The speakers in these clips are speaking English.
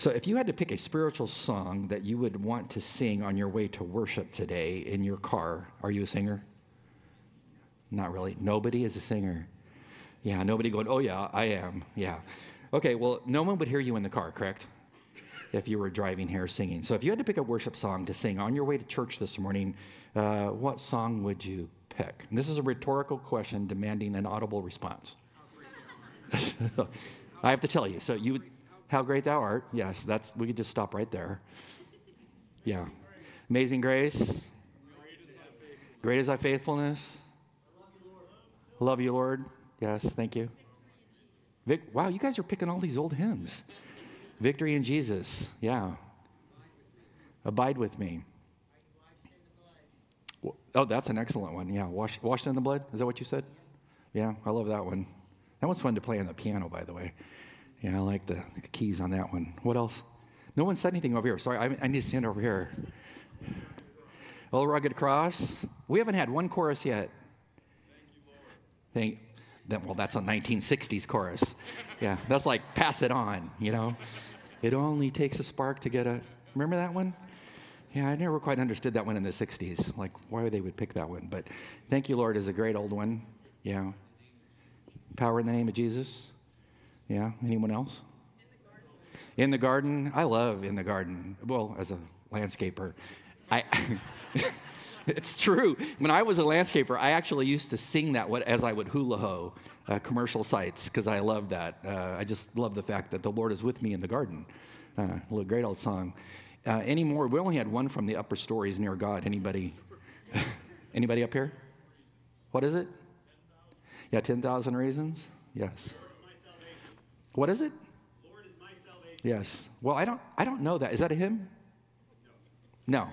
So, if you had to pick a spiritual song that you would want to sing on your way to worship today in your car, are you a singer? Not really. Nobody is a singer. Yeah, nobody going, oh, yeah, I am. Yeah. Okay, well, no one would hear you in the car, correct? If you were driving here singing. So, if you had to pick a worship song to sing on your way to church this morning, uh, what song would you pick? And this is a rhetorical question demanding an audible response. I have to tell you. So, you would, how great thou art. Yes, that's, we could just stop right there. Yeah. Amazing grace. Great is thy faithfulness. Love you, Lord. Yes, thank you. Vic, wow, you guys are picking all these old hymns. Victory in Jesus. Yeah. Abide with me. Oh, that's an excellent one. Yeah, Wash, washed in the blood. Is that what you said? Yeah, I love that one. That one's fun to play on the piano, by the way. Yeah, I like the, keys on that one. What else? No one said anything over here. Sorry, I, I need to stand over here. Oh, rugged cross. We haven't had one chorus yet. Thank that, well, that's a 1960s chorus. Yeah, that's like pass it on, you know. It only takes a spark to get a. Remember that one? Yeah, I never quite understood that one in the 60s, like why they would pick that one. But Thank You, Lord is a great old one. Yeah. Power in the name of Jesus. Yeah. Anyone else? In the garden. In the garden. I love In the Garden. Well, as a landscaper, I. it's true. When I was a landscaper, I actually used to sing that as I would hula ho uh, commercial sites because I love that. Uh, I just love the fact that the Lord is with me in the garden. Uh, a great old song. Uh, anymore, we only had one from the upper stories near God. Anybody? Anybody up here? What is it? Yeah, 10,000 reasons? Yes. What is it? Yes. Well, I don't I don't know that. Is that a hymn? No.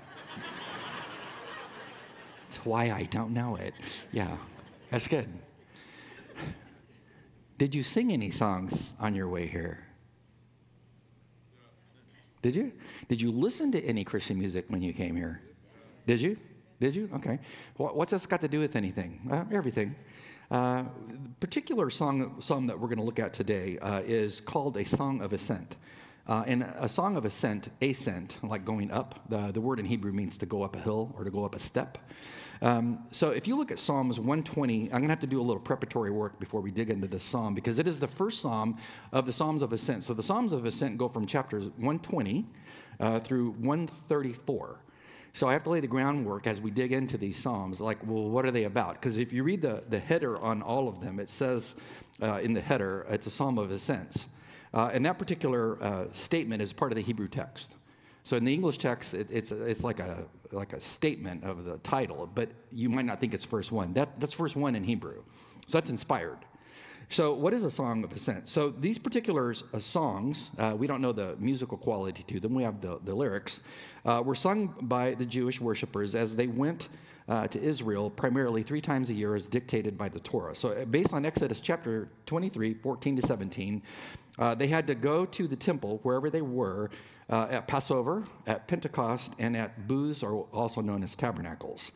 That's why I don't know it. Yeah. That's good. Did you sing any songs on your way here? Did you? Did you listen to any Christian music when you came here? Did you? Did you? Okay. What's this got to do with anything? Uh, everything. Uh, the particular song, song that we're going to look at today uh, is called A Song of Ascent. Uh, and a song of ascent, ascent, like going up, the, the word in Hebrew means to go up a hill or to go up a step. Um, so if you look at Psalms 120, I'm going to have to do a little preparatory work before we dig into this psalm because it is the first psalm of the Psalms of Ascent. So the Psalms of Ascent go from chapters 120 uh, through 134. So I have to lay the groundwork as we dig into these Psalms, like, well, what are they about? Because if you read the, the header on all of them, it says uh, in the header, it's a Psalm of Ascents. Uh, and that particular uh, statement is part of the Hebrew text. So in the English text, it, it's, it's like, a, like a statement of the title, but you might not think it's verse one. That, that's verse one in Hebrew. So that's inspired. So, what is a song of ascent? So, these particular uh, songs, uh, we don't know the musical quality to them, we have the, the lyrics, uh, were sung by the Jewish worshippers as they went uh, to Israel primarily three times a year as dictated by the Torah. So, uh, based on Exodus chapter 23, 14 to 17, uh, they had to go to the temple wherever they were uh, at Passover, at Pentecost, and at booths, or also known as tabernacles.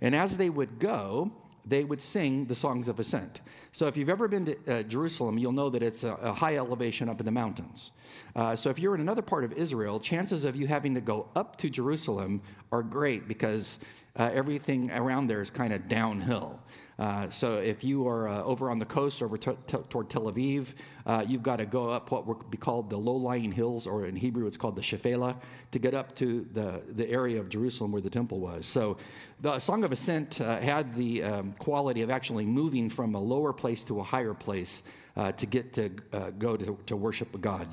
And as they would go, they would sing the songs of ascent. So if you've ever been to uh, Jerusalem, you'll know that it's a, a, high elevation up in the mountains. Uh, so if you're in another part of Israel, chances of you having to go up to Jerusalem are great because uh, everything around there is kind of downhill. Uh, so if you are uh, over on the coast over t- t- toward Tel Aviv, uh, you've got to go up what would be called the low-lying hills, or in Hebrew it's called the Shephelah, to get up to the, the area of Jerusalem where the temple was. So the Song of Ascent uh, had the um, quality of actually moving from a lower place to a higher place uh, to get to go to, to worship God.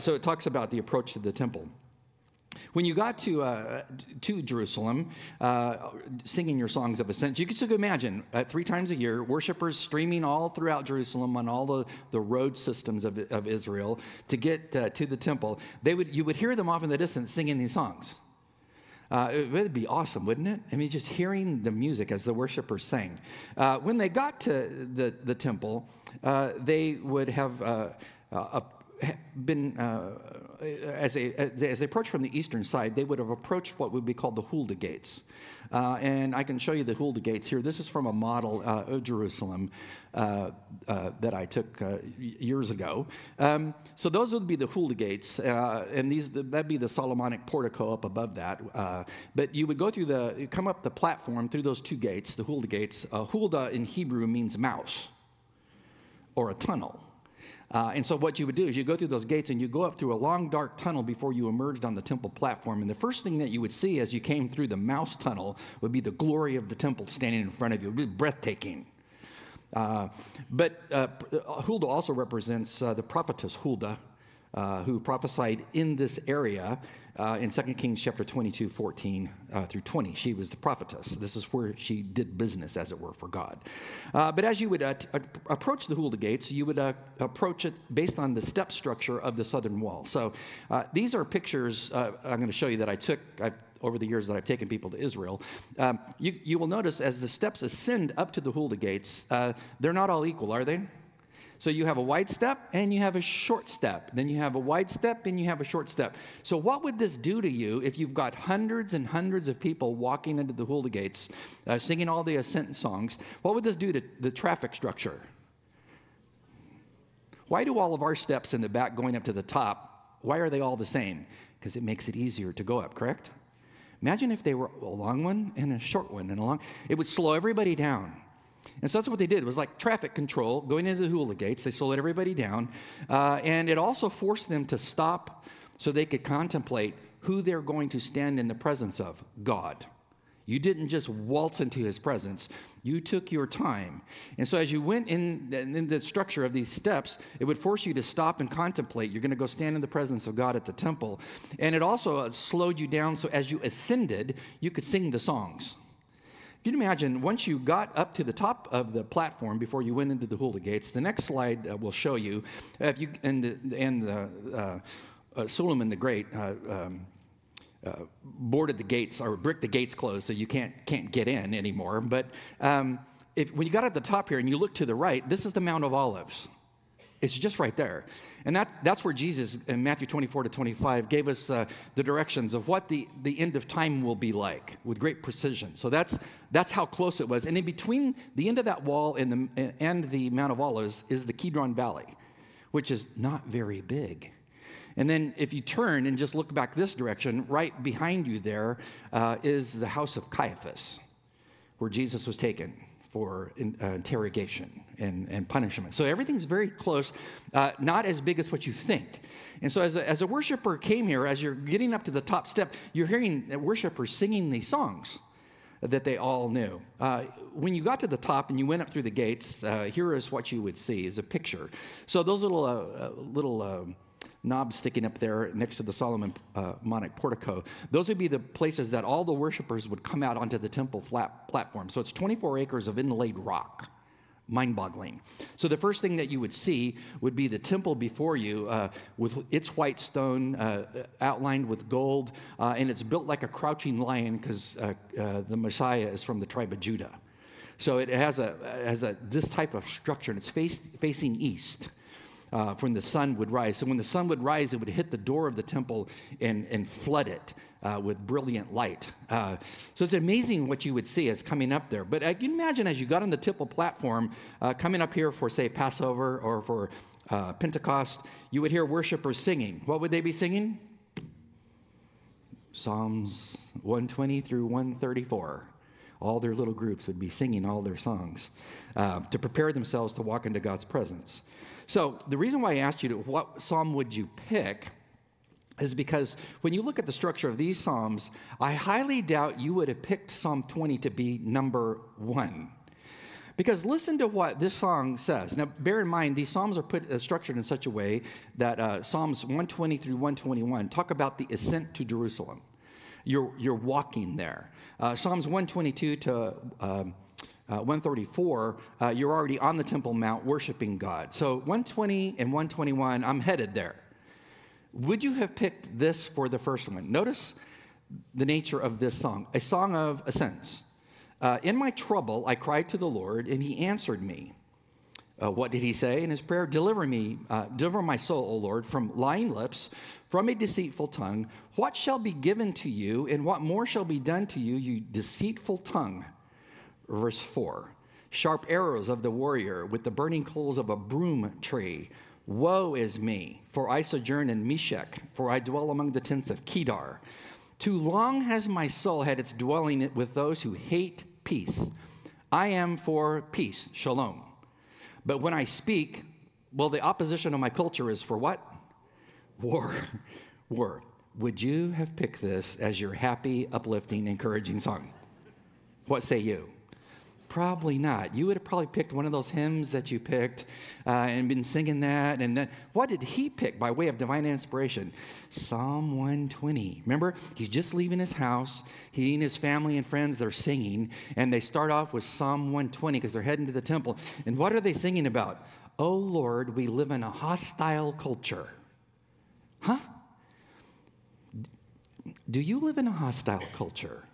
so it talks about the approach to the temple. When you got to, uh, to Jerusalem, uh, singing your songs of ascent, you could still imagine uh, three times a year, worshipers streaming all throughout Jerusalem on all the, the road systems of, of Israel to get uh, to the temple. They would, you would hear them off in the distance singing these songs. Uh, it would be awesome, wouldn't it? I mean, just hearing the music as the worshipers sang. Uh, when they got to the, the temple, they would have been, as, they, as they approached from the eastern side, they would have approached what would be called the Huldah gates. uh, and I can show you the Hulda gates here. This is from a model uh, of Jerusalem uh, uh, that I took uh, years ago. Um, so those would be the Hulda gates, and these that'd be the Solomonic portico up above that. but you would go through the, come up the platform through those two gates, the Hulda gates. Hulda in Hebrew means mouse or a tunnel. Uh, and so, what you would do is you go through those gates and you go up through a long, dark tunnel before you emerged on the temple platform. And the first thing that you would see as you came through the mouse tunnel would be the glory of the temple standing in front of you. It would be breathtaking. Uh, but uh, Hulda also represents uh, the prophetess Hulda, uh, who prophesied in this area uh, in 2 Kings chapter 22, 14 uh, through 20. She was the prophetess. This is where she did business, as it were, for God. Uh, but as you would uh, t- approach the Hulda gates, you would approach it based on the step structure of the southern wall. So these are pictures I'm going to show you that I took. I, over the years that I've taken people to Israel, um, you, you, will notice as the steps ascend up to the Hulda gates, they're not all equal, are they? So you have a wide step and you have a short step. Then you have a wide step and you have a short step. So, what would this do to you if you've got hundreds and hundreds of people walking into the Hulda gates, uh, singing all the ascent songs? What would this do to the traffic structure? Why do all of our steps in the back going up to the top, why are they all the same? Because it makes it easier to go up, correct? Imagine if they were a long one and a short one and a long, it would slow everybody down. And so that's what they did. It was like traffic control going into the Hulda gates. They slowed everybody down. Uh, and it also forced them to stop so they could contemplate who they're going to stand in the presence of God. You didn't just waltz into his presence, you took your time. And so, as you went in, in the structure of these steps, it would force you to stop and contemplate. You're going to go stand in the presence of God at the temple. And it also uh, slowed you down so as you ascended, you could sing the songs. You imagine once you got up to the top of the platform before you went into the Hulda gates? The next slide uh, will show you. Uh, if you and the, and the, uh, uh, Solomon the Great. Uh, um, uh, boarded the gates or bricked the gates closed so you can't can't get in anymore. But um, if, when you got at the top here and you look to the right, this is the Mount of Olives. It's just right there. And that, that's where Jesus in Matthew 24 to 25 gave us uh, the directions of what the, the end of time will be like with great precision. So that's, that's how close it was. And in between the end of that wall and the, and the Mount of Olives is the Kidron Valley, which is not very big. And then if you turn and just look back this direction, right behind you there uh, is the house of Caiaphas, where Jesus was taken for in, uh, interrogation and, and punishment. So everything's very close, uh, not as big as what you think. And so, as a, as a worshiper came here, as you're getting up to the top step, you're hearing worshipers singing these songs that they all knew. Uh, when you got to the top and you went up through the gates, uh, here is what you would see: is a picture. So those little uh, uh little knobs sticking up there next to the Solomon uh, portico. Those would be the places that all the worshipers would come out onto the temple flat platform. So it's 24 acres of inlaid rock. Mind boggling. So, the first thing that you would see would be the temple before you uh, with its white stone uh, outlined with gold, uh, and it's built like a crouching lion because uh, uh, the Messiah is from the tribe of Judah. So, it has, a, has a, this type of structure, and it's face, facing east uh, when the sun would rise. So when the sun would rise, it would hit the door of the temple and, and flood it uh, with brilliant light. Uh, so it's amazing what you would see as coming up there. But uh, you can imagine as you got on the temple platform, uh, coming up here for, say, Passover or for uh, Pentecost, you would hear worshipers singing. What would they be singing? Psalms 120 through 134 all their little groups would be singing all their songs uh, to prepare themselves to walk into God's presence. So the reason why I asked you to what psalm would you pick is because when you look at the structure of these psalms, I highly doubt you would have picked Psalm 20 to be number one. Because listen to what this song says. Now, bear in mind, these psalms are put uh, structured in such a way that uh, Psalms 120 through 121 talk about the ascent to Jerusalem. You're, you're walking there. Uh, Psalms 122 to um, uh, 134, uh, you're already on the Temple Mount worshiping God. So 120 and 121, I'm headed there. Would you have picked this for the first one? Notice the nature of this song a song of ascents. Uh, in my trouble, I cried to the Lord, and he answered me. Uh, what did he say in his prayer? Deliver me, uh, deliver my soul, O Lord, from lying lips, from a deceitful tongue. What shall be given to you, and what more shall be done to you, you deceitful tongue? Verse 4 Sharp arrows of the warrior with the burning coals of a broom tree. Woe is me, for I sojourn in Meshech, for I dwell among the tents of Kedar. Too long has my soul had its dwelling with those who hate peace. I am for peace, shalom. But when I speak, well, the opposition of my culture is for what? War. War. Would you have picked this as your happy, uplifting, encouraging song? What say you? Probably not. You would have probably picked one of those hymns that you picked uh, and been singing that. And then, what did he pick by way of divine inspiration? Psalm 120. Remember, he's just leaving his house. He and his family and friends, they're singing. And they start off with Psalm 120 because they're heading to the temple. And what are they singing about? Oh Lord, we live in a hostile culture. Huh? Do you live in a hostile culture?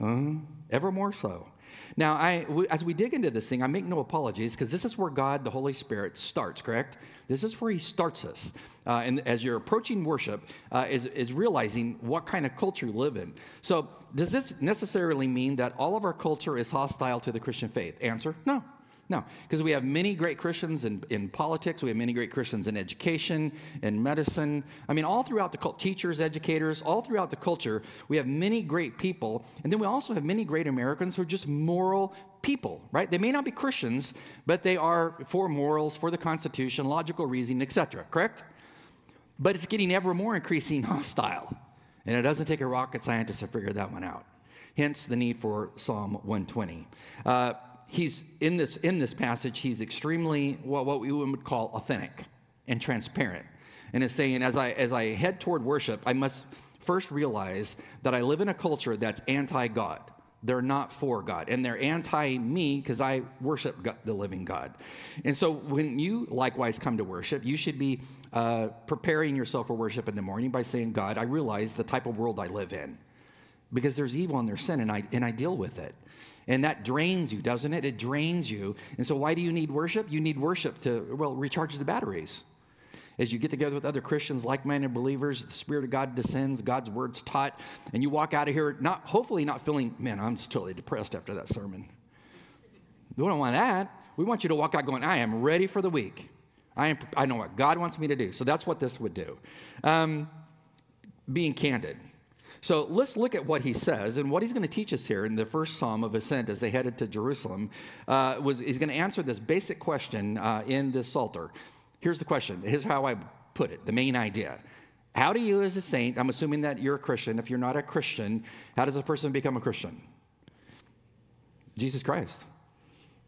Uh, ever more so. Now, I, as we dig into this thing, I make no apologies because this is where God, the Holy Spirit, starts, correct? This is where He starts us. Uh, and as you're approaching worship, uh, is, is realizing what kind of culture you live in. So, does this necessarily mean that all of our culture is hostile to the Christian faith? Answer no. No, because we have many great Christians in, in politics, we have many great Christians in education, in medicine. I mean, all throughout the culture, teachers, educators, all throughout the culture, we have many great people. And then we also have many great Americans who are just moral people, right? They may not be Christians, but they are for morals, for the Constitution, logical reasoning, etc. Correct? But it's getting ever more increasing hostile. And it doesn't take a rocket scientist to figure that one out. Hence the need for Psalm 120. Uh, he's in this in this passage he's extremely well, what we would call authentic and transparent. And is saying as i as i head toward worship i must first realize that i live in a culture that's anti-god. They're not for god. And they're anti-me because i worship god, the living god. And so when you likewise come to worship you should be uh, preparing yourself for worship in the morning by saying god i realize the type of world i live in because there's evil and there's sin and i and i deal with it and that drains you, doesn't it? It drains you. And so, why do you need worship? You need worship to, well, recharge the batteries. As you get together with other Christians, like minded believers, the Spirit of God descends, God's word's taught, and you walk out of here, not, hopefully not feeling, man, I'm just totally depressed after that sermon. We don't want that. We want you to walk out going, I am ready for the week. I, am, I know what God wants me to do. So that's what this would do. Um, being candid. So let's look at what he says and what he's going to teach us here in the first psalm of ascent as they headed to Jerusalem. Uh, was he's going to answer this basic question uh, in this psalter. Here's the question. Here's how I put it. The main idea. How do you, as a saint, I'm assuming that you're a Christian. If you're not a Christian, how does a person become a Christian? Jesus Christ,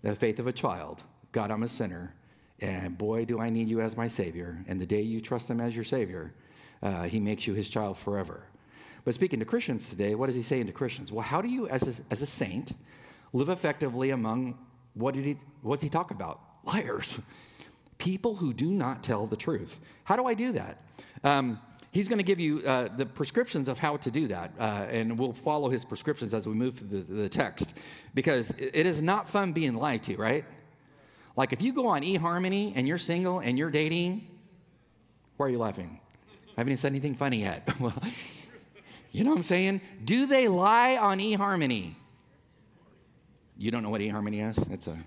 the faith of a child. God, I'm a sinner, and boy, do I need you as my Savior. And the day you trust Him as your Savior, uh, He makes you His child forever. But speaking to Christians today, what is he saying to Christians? Well, how do you, as a, as a saint, live effectively among what did he what's he talk about? Liars. People who do not tell the truth. How do I do that? Um, he's going to give you uh, the prescriptions of how to do that, uh, and we'll follow his prescriptions as we move through the, the text, because it is not fun being lied to, right? Like if you go on eHarmony and you're single and you're dating, why are you laughing? I haven't even said anything funny yet. well, you know what I'm saying? Do they lie on eHarmony? You don't know what eHarmony is? It's a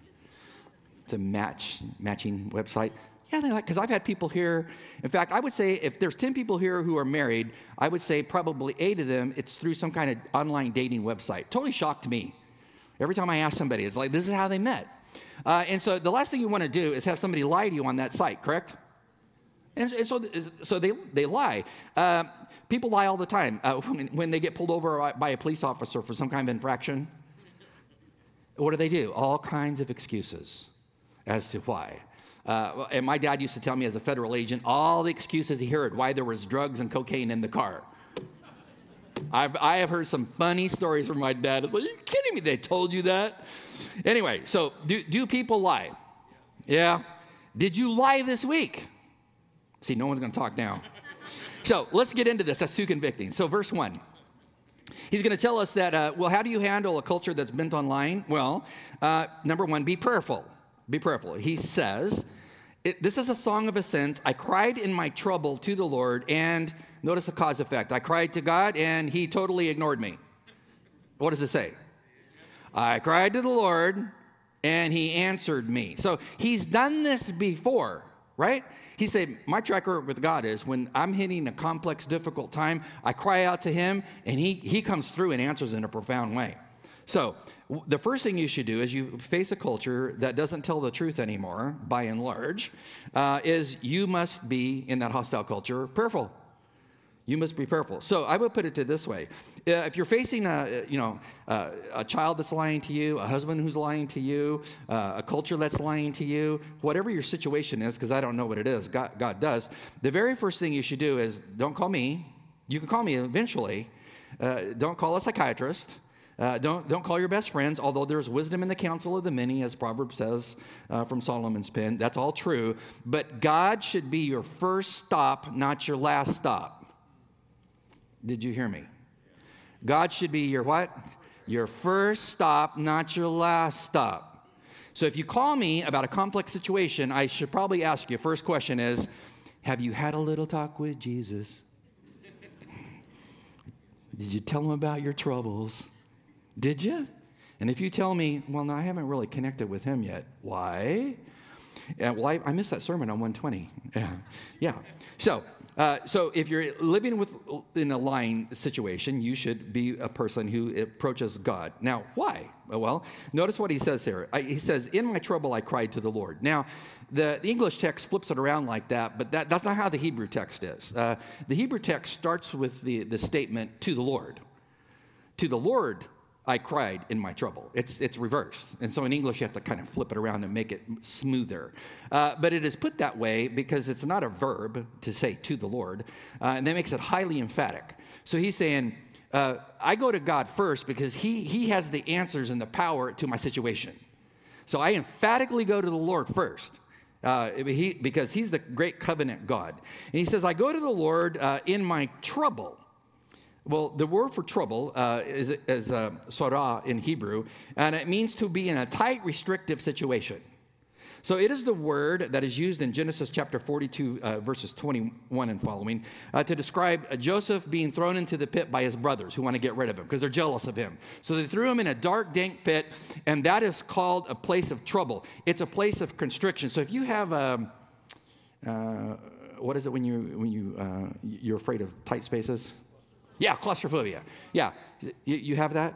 it's a match matching website. Yeah, they like because I've had people here. In fact, I would say if there's 10 people here who are married, I would say probably eight of them it's through some kind of online dating website. Totally shocked me. Every time I ask somebody, it's like this is how they met. Uh, and so the last thing you want to do is have somebody lie to you on that site, correct? And, and so, so they, they lie. Uh, people lie all the time. Uh, when, when, they get pulled over by a police officer for some kind of infraction, what do they do? All kinds of excuses as to why. Uh, and my dad used to tell me as a federal agent all the excuses he heard why there was drugs and cocaine in the car. I've, I have heard some funny stories from my dad. Like, Are you kidding me? They told you that? Anyway, so do, do people lie? Yeah. Did you lie this week? See, no one's going to talk now. So let's get into this. That's too convicting. So, verse 1. He's going to tell us that, uh, well, how do you handle a culture that's bent on lying? Well, uh, number one, be prayerful. Be prayerful. He says, this is a song of ascents. I cried in my trouble to the Lord, and notice the cause effect. I cried to God, and he totally ignored me. What does it say? I cried to the Lord, and he answered me. So he's done this before, right? He said, My track record with God is when I'm hitting a complex, difficult time, I cry out to him, and he, he comes through and answers in a profound way. So the first thing you should do as you face a culture that doesn't tell the truth anymore, by and large, uh, is you must be in that hostile culture prayerful. You must be prayerful. So I would put it to this way: if you're facing a, you know, uh, a child that's lying to you, a husband who's lying to you, uh, a culture that's lying to you, whatever your situation is, because I don't know what it is, God, God does. The very first thing you should do is don't call me. You can call me eventually. Uh, don't call a psychiatrist. Uh, don't, don't call your best friends, although there's wisdom in the counsel of the many, as Proverbs says uh, from Solomon's pen. That's all true. But God should be your first stop, not your last stop. Did you hear me? God should be your what? Your first stop, not your last stop. So if you call me about a complex situation, I should probably ask you first question is Have you had a little talk with Jesus? Did you tell him about your troubles? Did you? And if you tell me, well, no, I haven't really connected with him yet, why? Well, I, I, missed that sermon on 120. Yeah. yeah. So, uh, so if you're living with in a lying situation, you should be a person who approaches God. Now, why? Well, notice what he says here. I, he says, "In my trouble, I cried to the Lord." Now, the, the, English text flips it around like that, but that, that's not how the Hebrew text is. Uh, the Hebrew text starts with the, the statement, to the Lord. To the Lord I cried in my trouble. It's, it's reversed. And so in English, you have to kind of flip it around and make it smoother. Uh, but it is put that way because it's not a verb to say to the Lord, uh, and that makes it highly emphatic. So he's saying, uh, I go to God first because he, he has the answers and the power to my situation. So I emphatically go to the Lord first. Uh, he, because he's the great covenant God. And he says, I go to the Lord uh, in my trouble. Well, the word for trouble uh, is, is uh, sarah in Hebrew, and it means to be in a tight, restrictive situation. So it is the word that is used in Genesis chapter 42, uh, verses 21 and following, uh, to describe Joseph being thrown into the pit by his brothers who want to get rid of him because they're jealous of him. So they threw him in a dark, dank pit, and that is called a place of trouble. It's a place of constriction. So if you have a, um, uh, what is it when you when you uh, you're afraid of tight spaces? Yeah, claustrophobia. Yeah, you, you have that?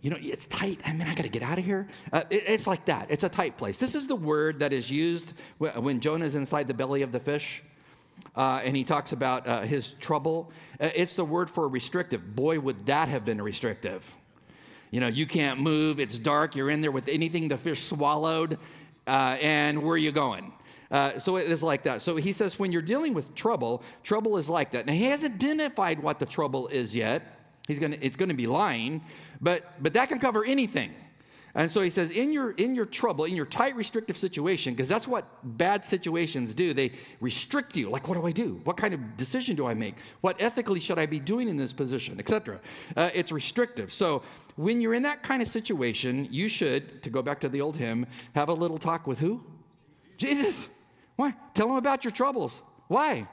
You know, it's tight. I mean, I got to get out of here. Uh, it, it's like that. It's a tight place. This is the word that is used when Jonah is inside the belly of the fish. Uh, and he talks about uh, his trouble. Uh, it's the word for restrictive. Boy, would that have been restrictive. You know, you can't move. It's dark. You're in there with anything the fish swallowed. Uh, and where are you going? Uh, so it is like that. So he says, when you're dealing with trouble, trouble is like that. Now he hasn't identified what the trouble is yet. He's gonna, it's going to be lying, but but that can cover anything. And so he says, in your in your trouble, in your tight, restrictive situation, because that's what bad situations do. They restrict you. Like, what do I do? What kind of decision do I make? What ethically should I be doing in this position, etc. Uh, it's restrictive. So when you're in that kind of situation, you should, to go back to the old hymn, have a little talk with who? Jesus. Why? Tell him about your troubles. Why?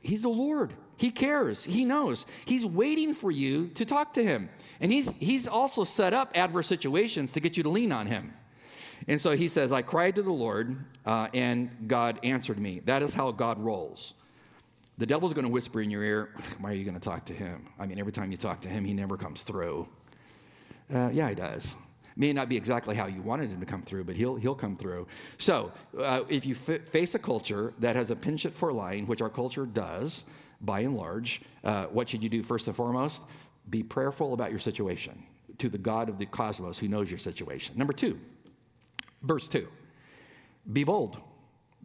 He's the Lord. He cares. He knows. He's waiting for you to talk to him. And he's, he's also set up adverse situations to get you to lean on him. And so he says, I cried to the Lord, uh, and God answered me. That is how God rolls. The devil's going to whisper in your ear, Why are you going to talk to him? I mean, every time you talk to him, he never comes through. Uh, yeah, he does. May not be exactly how you wanted him to come through, but he'll, he'll come through. So, uh, if you f- face a culture that has a penchant for lying, which our culture does by and large, uh, what should you do first and foremost? Be prayerful about your situation to the God of the cosmos who knows your situation. Number two, verse two be bold.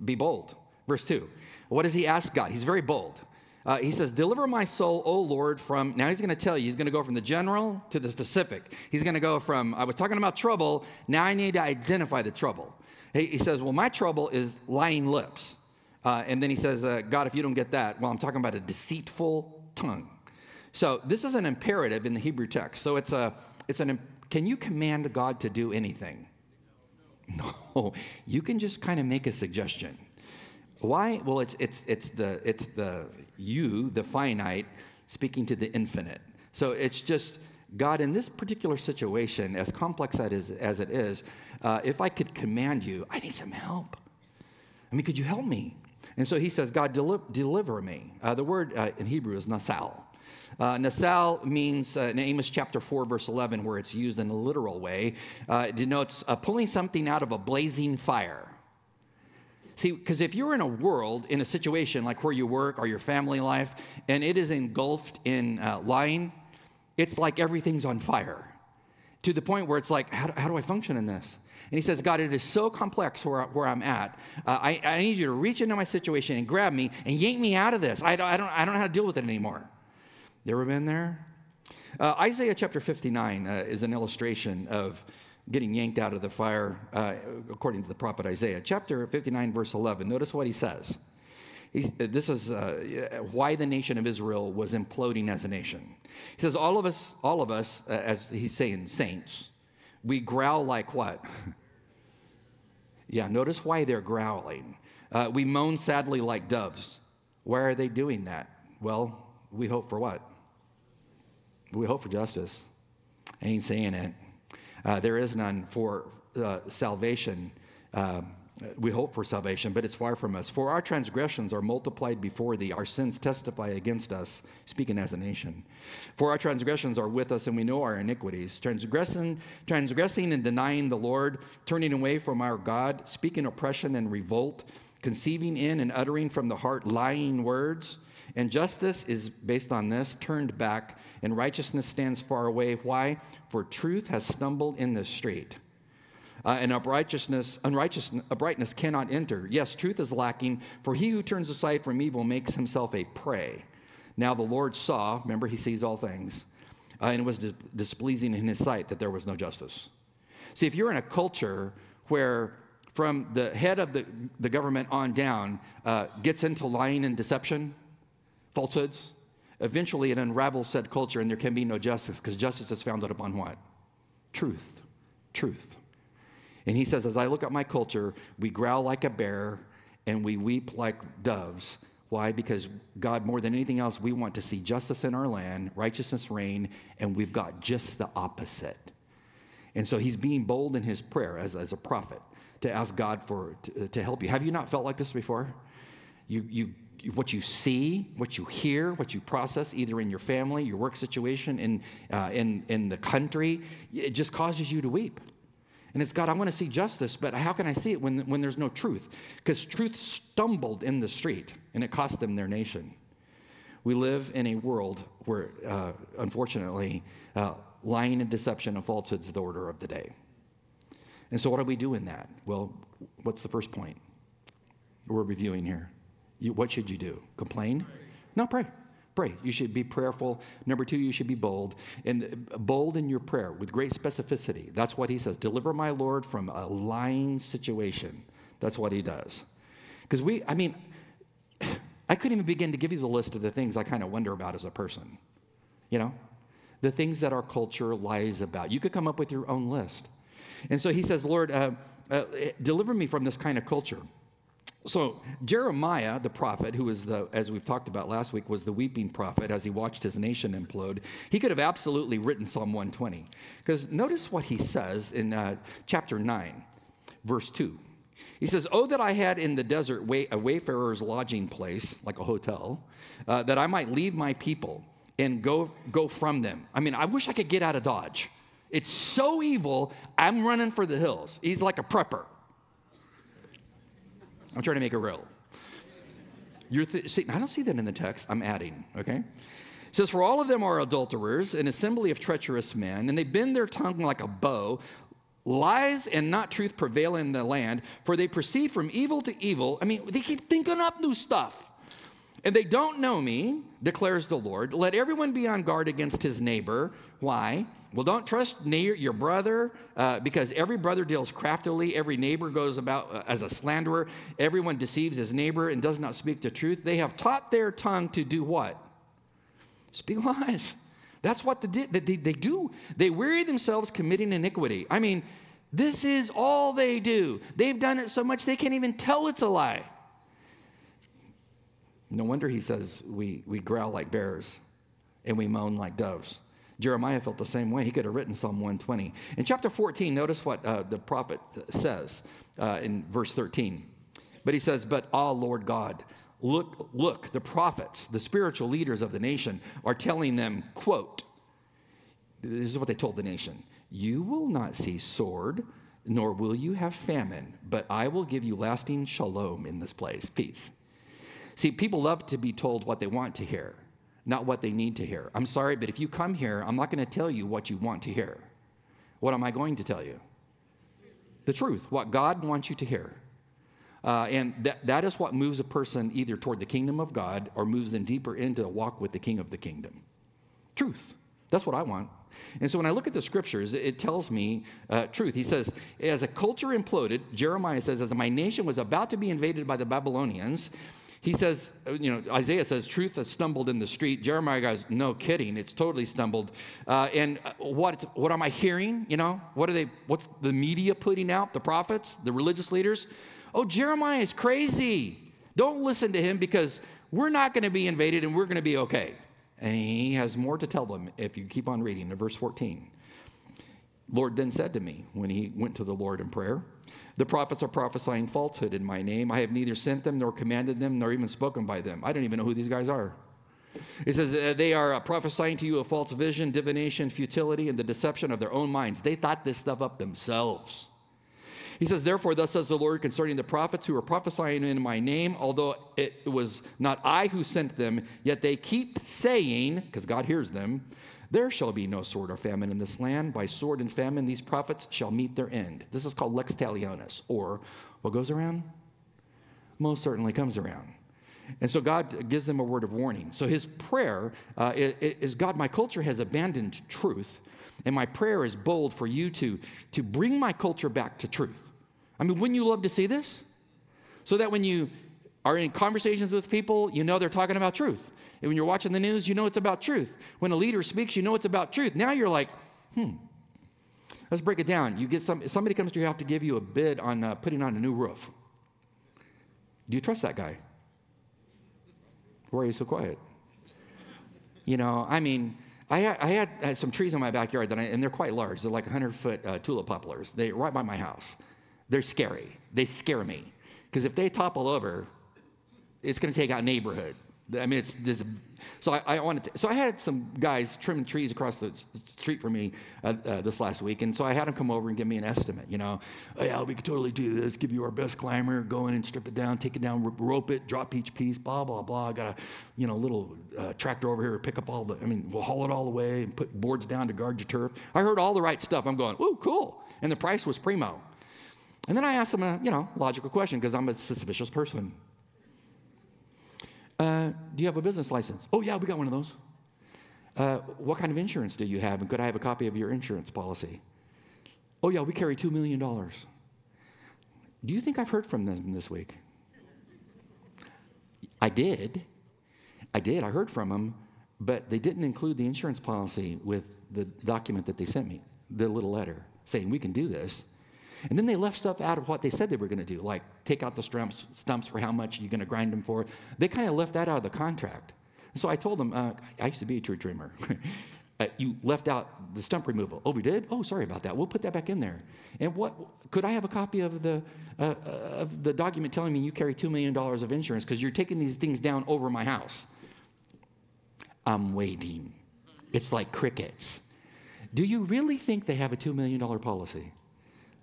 Be bold. Verse two. What does he ask God? He's very bold. Uh, he says, Deliver my soul, O Lord, from. Now he's going to tell you, he's going to go from the general to the specific. He's going to go from, I was talking about trouble, now I need to identify the trouble. He, he says, Well, my trouble is lying lips. Uh, and then he says, uh, God, if you don't get that, well, I'm talking about a deceitful tongue. So this is an imperative in the Hebrew text. So it's a, it's an, can you command God to do anything? No, you can just kind of make a suggestion. Why? Well, it's, it's, it's, the, it's the you, the finite, speaking to the infinite. So it's just God, in this particular situation, as complex as, it is, uh, if I could command you, I need some help. I mean, could you help me? And so he says, God, deli- deliver me. Uh, the word uh, in Hebrew is nasal. Uh, nasal means, uh, in Amos chapter 4, verse 11, where it's used in a literal way, uh, it denotes uh, pulling something out of a blazing fire. See, because if you're in a world, in a situation like where you work or your family life, and it is engulfed in uh, lying, it's like everything's on fire to the point where it's like, how, how do I function in this? And he says, God, it is so complex where, where I'm at. Uh, I, I need you to reach into my situation and grab me and yank me out of this. I don't, I don't, I don't know how to deal with it anymore. You ever been there? Uh, Isaiah chapter 59 uh, is an illustration of getting yanked out of the fire, uh, according to the prophet Isaiah. Chapter 59, verse 11. Notice what he says. He's, this is uh, why the nation of Israel was imploding as a nation. He says, All of us, all of us, uh, as he's saying, saints, we growl like what? yeah, notice why they're growling. Uh, we moan sadly like doves. Why are they doing that? Well, we hope for what? We hope for justice. I ain't saying it. Uh, there is none for uh, salvation. Um, we hope for salvation, but it's far from us. For our transgressions are multiplied before thee, our sins testify against us, speaking as a nation. For our transgressions are with us, and we know our iniquities. Transgressing, transgressing and denying the Lord, turning away from our God, speaking oppression and revolt, conceiving in and uttering from the heart lying words. And justice is based on this, turned back, and righteousness stands far away. Why? For truth has stumbled in the street uh, and uprightness, unrighteousness, uprightness cannot enter. Yes, truth is lacking, for he who turns aside from evil makes himself a prey. Now the Lord saw, remember, he sees all things, uh, and it was dis- displeasing in his sight that there was no justice. See, if you're in a culture where from the head of the, the government on down uh, gets into lying and deception, falsehoods, eventually it unravels said culture and there can be no justice because justice is founded upon what? Truth. Truth. And he says, As I look at my culture, we growl like a bear and we weep like doves. Why? Because God, more than anything else, we want to see justice in our land, righteousness reign, and we've got just the opposite. And so he's being bold in his prayer as, as a prophet to ask God for to, to help you. Have you not felt like this before? You, you, what you see, what you hear, what you process, either in your family, your work situation, in, uh, in, in the country, it just causes you to weep. And it's God, I want to see justice, but how can I see it when, when there's no truth? Because truth stumbled in the street and it cost them their nation. We live in a world where, uh, unfortunately, uh, lying and deception and falsehood is the order of the day. And so, what do we do in that? Well, what's the first point we're reviewing here? You, what should you do? Complain? No, pray. Pray. You should be prayerful. Number two, you should be bold. And bold in your prayer with great specificity. That's what he says. Deliver my Lord from a lying situation. That's what he does. Because we, I mean, I couldn't even begin to give you the list of the things I kind of wonder about as a person. You know? The things that our culture lies about. You could come up with your own list. And so he says, Lord, uh, uh, deliver me from this kind of culture. So Jeremiah, the prophet, who was the, as we've talked about last week, was the weeping prophet as he watched his nation implode. He could have absolutely written Psalm 120, because notice what he says in uh, chapter 9, verse 2. He says, "Oh that I had in the desert way, a wayfarer's lodging place, like a hotel, uh, that I might leave my people and go go from them. I mean, I wish I could get out of Dodge. It's so evil. I'm running for the hills. He's like a prepper." I'm trying to make it real. You're th- see, I don't see that in the text. I'm adding, okay? It says, For all of them are adulterers, an assembly of treacherous men, and they bend their tongue like a bow. Lies and not truth prevail in the land, for they proceed from evil to evil. I mean, they keep thinking up new stuff. And they don't know me, declares the Lord. Let everyone be on guard against his neighbor. Why? Well, don't trust near your brother uh, because every brother deals craftily. Every neighbor goes about uh, as a slanderer. Everyone deceives his neighbor and does not speak the truth. They have taught their tongue to do what? Speak lies. That's what they, they, they do. They weary themselves committing iniquity. I mean, This is all they do. They've done it so much they can't even tell it's a lie. No wonder he says we, we growl like bears and we moan like doves. Jeremiah felt the same way. He could have written Psalm 120. In chapter 14, notice what uh, the prophet says uh, in verse 13. But he says, But ah, Lord God, look, look, the prophets, the spiritual leaders of the nation are telling them, quote, this is what they told the nation You will not see sword, nor will you have famine, but I will give you lasting shalom in this place, peace. See, people love to be told what they want to hear, not what they need to hear. I'm sorry, but if you come here, I'm not going to tell you what you want to hear. What am I going to tell you? The truth, what God wants you to hear. Uh, and that, that is what moves a person either toward the kingdom of God or moves them deeper into a walk with the king of the kingdom. Truth. That's what I want. And so when I look at the scriptures, it tells me uh, truth. He says, as a culture imploded, Jeremiah says, as my nation was about to be invaded by the Babylonians, he says, uh, you know, Isaiah says, truth has stumbled in the street. Jeremiah goes, no kidding, it's totally stumbled. Uh, and uh, what, what am I hearing? You know, what are they, what's the media putting out? The prophets, the religious leaders? Oh, Jeremiah is crazy. Don't listen to him because we're not going to be invaded and we're going to be okay. And he has more to tell them if you keep on reading in verse 14. Lord then said to me when he went to the Lord in prayer, The prophets are prophesying falsehood in my name. I have neither sent them nor commanded them nor even spoken by them. I don't even know who these guys are. He says, uh, They are uh, prophesying to you a false vision, divination, futility, and the deception of their own minds. They thought this stuff up themselves. He says, Therefore, thus says the Lord concerning the prophets who are prophesying in my name, although it was not I who sent them, yet they keep saying, because God hears them, there shall be no sword or famine in this land. By sword and famine, these prophets shall meet their end. This is called lex talionis, or what goes around most certainly comes around. And so God gives them a word of warning. So his prayer uh, is God, my culture has abandoned truth, and my prayer is bold for you to, to bring my culture back to truth. I mean, wouldn't you love to see this? So that when you are in conversations with people, you know they're talking about truth. And when you're watching the news, you know it's about truth. When a leader speaks, you know it's about truth. Now you're like, hmm, let's break it down. You get some, somebody comes to your house to give you a bid on uh, putting on a new roof. Do you trust that guy? Why are you so quiet? You know, I mean, I had, I had, had some trees in my backyard, that I, and they're quite large. They're like 100 foot uh, tulip poplars. They right by my house. They're scary. They scare me. Because if they topple over, it's going to take out neighborhood. I mean, it's this. So I, I, wanted to, so I had some guys trimming trees across the street for me uh, uh, this last week, and so I had them come over and give me an estimate. You know, oh, yeah, we could totally do this. Give you our best climber, go in and strip it down, take it down, rope it, drop each piece, blah blah blah. I got a, you know, little uh, tractor over here to pick up all the. I mean, we'll haul it all the way and put boards down to guard your turf. I heard all the right stuff. I'm going, ooh, cool, and the price was primo. And then I asked them a, you know, logical question because I'm a suspicious person. Uh, do you have a business license? Oh, yeah, we got one of those. Uh, what kind of insurance do you have? And could I have a copy of your insurance policy? Oh, yeah, we carry $2 million. Do you think I've heard from them this week? I did. I did. I heard from them, but they didn't include the insurance policy with the document that they sent me, the little letter saying we can do this. And then they left stuff out of what they said they were going to do, like take out the stumps, stumps for how much you're going to grind them for. They kind of left that out of the contract. so I told them, uh, I used to be a tree trimmer. uh, you left out the stump removal. Oh, we did? Oh, sorry about that. We'll put that back in there. And what could I have a copy of the uh, uh of the document telling me you carry two million dollars of insurance because you're taking these things down over my house? I'm waiting. It's like crickets. Do you really think they have a $2 million policy?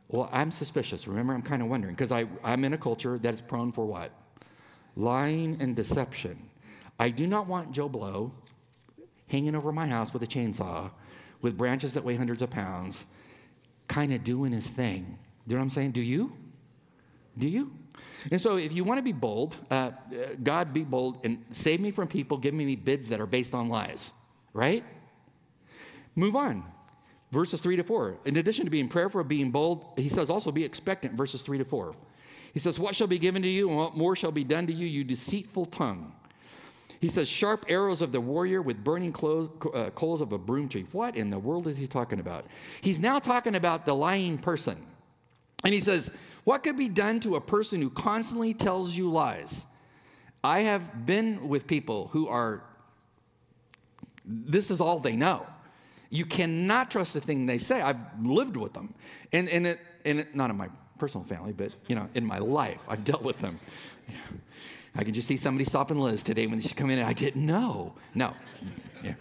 Well, I'm suspicious. Remember, I'm kind of wondering because I'm in a culture that is prone for what? Lying and deception. I do not want Joe Blow hanging over my house with a chainsaw with branches that weigh hundreds of pounds, kind of doing his thing. Do you know what I'm saying? Do you? Do you? And so, if you want to be bold, uh, God be bold and save me from people giving me bids that are based on lies, right? Move on. Verses 3 to 4. In addition to being prayerful, being bold, he says also be expectant, verses 3 to 4. He says, What shall be given to you, and what more shall be done to you, you deceitful tongue? He says, Sharp arrows of the warrior with burning uh, coals of a broom tree. What in the world is he talking about? He's now talking about the lying person. And he says, What could be done to a person who constantly tells you lies? I have been with people who are, this is all they know. You cannot trust a thing they say. I've lived with them. And, and, it, and it, not in my personal family, but you know, in my life, I've dealt with them. I can just see somebody stopping Liz today when she come in and I didn't know. No. Yeah.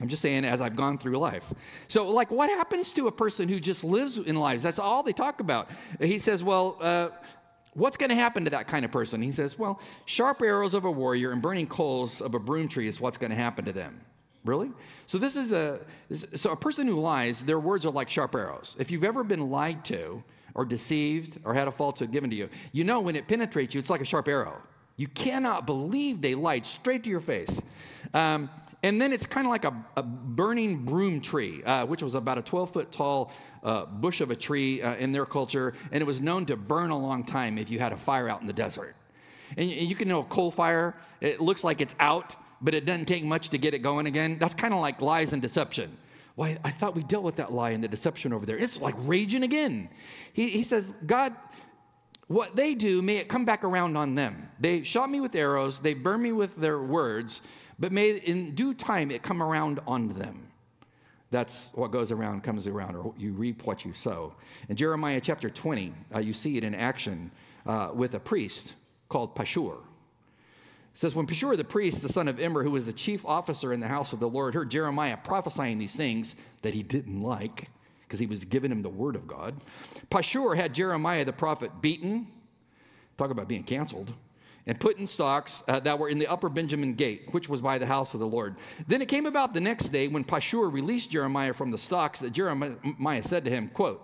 I'm just saying as I've gone through life. So, like, what happens to a person who just lives in lives? That's all they talk about. He says, well, uh, what's going to happen to that kind of person? He says, well, sharp arrows of a warrior and burning coals of a broom tree is what's going to happen to them. Really? So this is a so a person who lies, their words are like sharp arrows. If you've ever been lied to or deceived or had a falsehood given to you, you know when it penetrates you, it's like a sharp arrow. You cannot believe they lied straight to your face. Um, and then it's kind of like a, a, burning broom tree, uh, which was about a 12 foot tall uh, bush of a tree uh, in their culture, and it was known to burn a long time if you had a fire out in the desert. And you, you can know a coal fire, it looks like it's out, but it doesn't take much to get it going again. That's kind of like lies and deception. Why, I thought we dealt with that lie and the deception over there. It's like raging again. He, he says, God, what they do, may it come back around on them. They shot me with arrows, they burned me with their words, but may in due time it come around on them. That's what goes around comes around, or you reap what you sow. In Jeremiah chapter 20, uh, you see it in action uh, with a priest called Pashur. It says, When Pashur the priest, the son of Immer, who was the chief officer in the house of the Lord, heard Jeremiah prophesying these things that he didn't like, because he was giving him the word of God, Pashur had Jeremiah the prophet beaten, talk about being canceled, and put in stocks uh, that were in the upper Benjamin gate, which was by the house of the Lord. Then it came about the next day when Pashur released Jeremiah from the stocks that Jeremiah said to him, quote,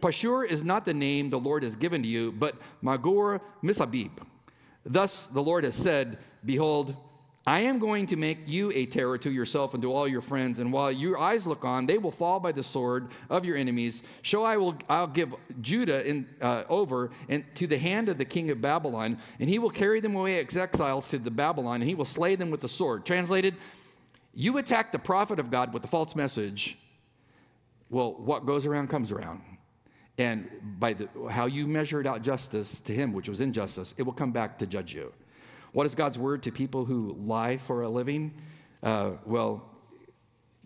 Pashur is not the name the Lord has given to you, but Magor Misabib. Thus the Lord has said, Behold, I am going to make you a terror to yourself and to all your friends, and while your eyes look on, they will fall by the sword of your enemies. So I will I'll give Judah in, uh, over and to the hand of the king of Babylon, and he will carry them away as exiles to the Babylon, and he will slay them with the sword. Translated, you attack the prophet of God with a false message. Well, what goes around comes around. And by the, how you measured out justice to him, which was injustice, it will come back to judge you. What is God's word to people who lie for a living? Uh, well,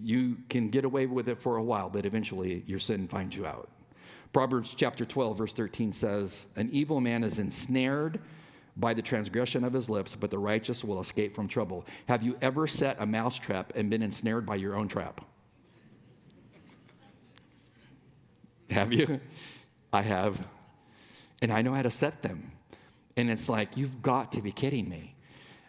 you can get away with it for a while, but eventually your sin finds you out. Proverbs chapter 12, verse 13 says, An evil man is ensnared by the transgression of his lips, but the righteous will escape from trouble. Have you ever set a mousetrap and been ensnared by your own trap? Have you? I have. And I know how to set them. And it's like, you've got to be kidding me.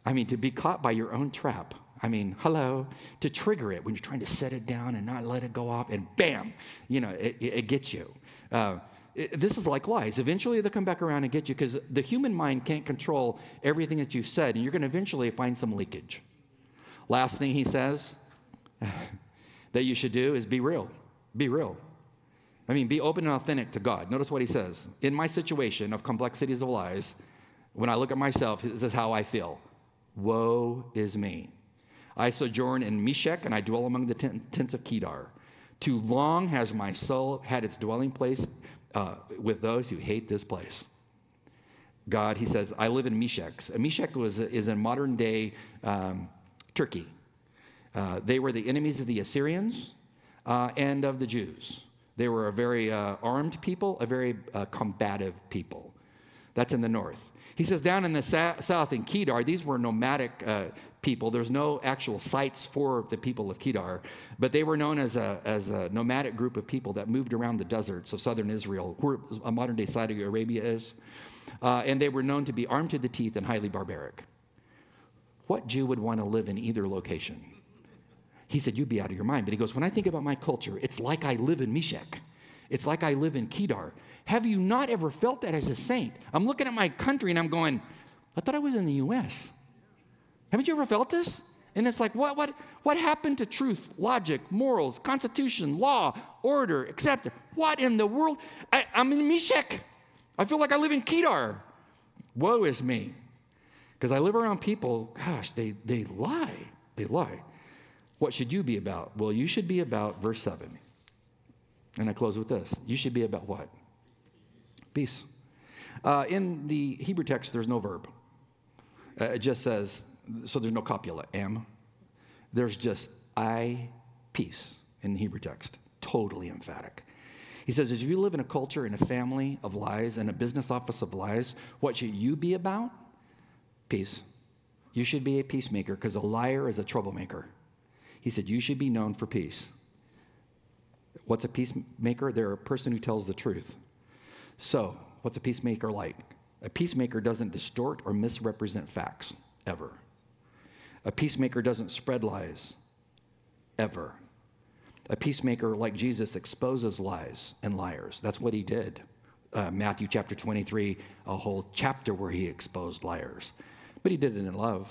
I mean, to be caught by your own trap. I mean, hello, to trigger it when you're trying to set it down and not let it go off, and bam, you know, it, it gets you. Uh, it, this is like lies. Eventually, they'll come back around and get you because the human mind can't control everything that you've said, and you're going to eventually find some leakage. Last thing he says that you should do is be real. Be real. I mean, be open and authentic to God. Notice what he says. In my situation of complexities of lies, when I look at myself, this is how I feel Woe is me. I sojourn in Meshech, and I dwell among the tents of Kedar. Too long has my soul had its dwelling place uh, with those who hate this place. God, he says, I live in Meshech. Meshech was, is in modern day um, Turkey. Uh, they were the enemies of the Assyrians uh, and of the Jews. They were a very uh, armed people, a very uh, combative people. That's in the north. He says down in the sa- south in Kedar, these were nomadic uh, people. There's no actual sites for the people of Kedar, but they were known as a, as a nomadic group of people that moved around the deserts of southern Israel, where a modern day Saudi Arabia is. Uh, and they were known to be armed to the teeth and highly barbaric. What Jew would want to live in either location? He said, You'd be out of your mind. But he goes, When I think about my culture, it's like I live in Meshech. It's like I live in Kedar. Have you not ever felt that as a saint? I'm looking at my country and I'm going, I thought I was in the US. Haven't you ever felt this? And it's like, what, what, what happened to truth, logic, morals, constitution, law, order, acceptance? What in the world? I, am in Meshech. I feel like I live in Kedar. Woe is me. Because I live around people, gosh, they, they lie. They lie. What should you be about? Well, you should be about verse 7. And I close with this. You should be about what? Peace. Uh, in the Hebrew text, there's no verb. Uh, it just says, so there's no copula, am. There's just I, peace in the Hebrew text. Totally emphatic. He says, if you live in a culture, in a family of lies, in a business office of lies, what should you be about? Peace. You should be a peacemaker because a liar is a troublemaker. He said, You should be known for peace. What's a peacemaker? They're a person who tells the truth. So, what's a peacemaker like? A peacemaker doesn't distort or misrepresent facts, ever. A peacemaker doesn't spread lies, ever. A peacemaker like Jesus exposes lies and liars. That's what he did. Uh, Matthew chapter 23, a whole chapter where he exposed liars. But he did it in love.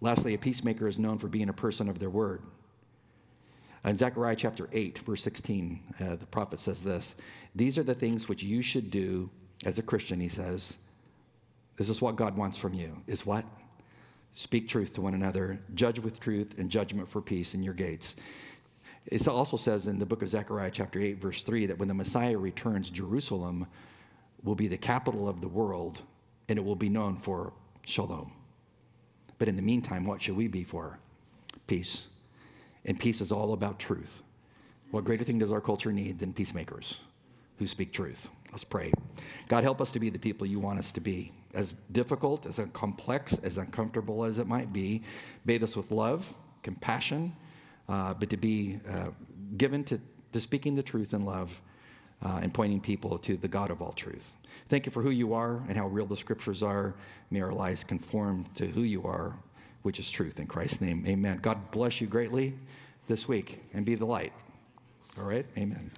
Lastly, a peacemaker is known for being a person of their word. In Zechariah chapter 8, verse 16, uh, the prophet says this These are the things which you should do as a Christian, he says. This is what God wants from you is what? Speak truth to one another, judge with truth, and judgment for peace in your gates. It also says in the book of Zechariah, chapter 8, verse 3, that when the Messiah returns, Jerusalem will be the capital of the world and it will be known for shalom. But in the meantime, what should we be for? Peace. And peace is all about truth. What greater thing does our culture need than peacemakers who speak truth? Let's pray. God, help us to be the people you want us to be. As difficult, as complex, as uncomfortable as it might be, bathe us with love, compassion, uh, but to be uh, given to, to speaking the truth in love uh, and pointing people to the God of all truth. Thank you for who you are and how real the scriptures are. May our lives conform to who you are, which is truth. In Christ's name, amen. God bless you greatly this week and be the light. All right? Amen.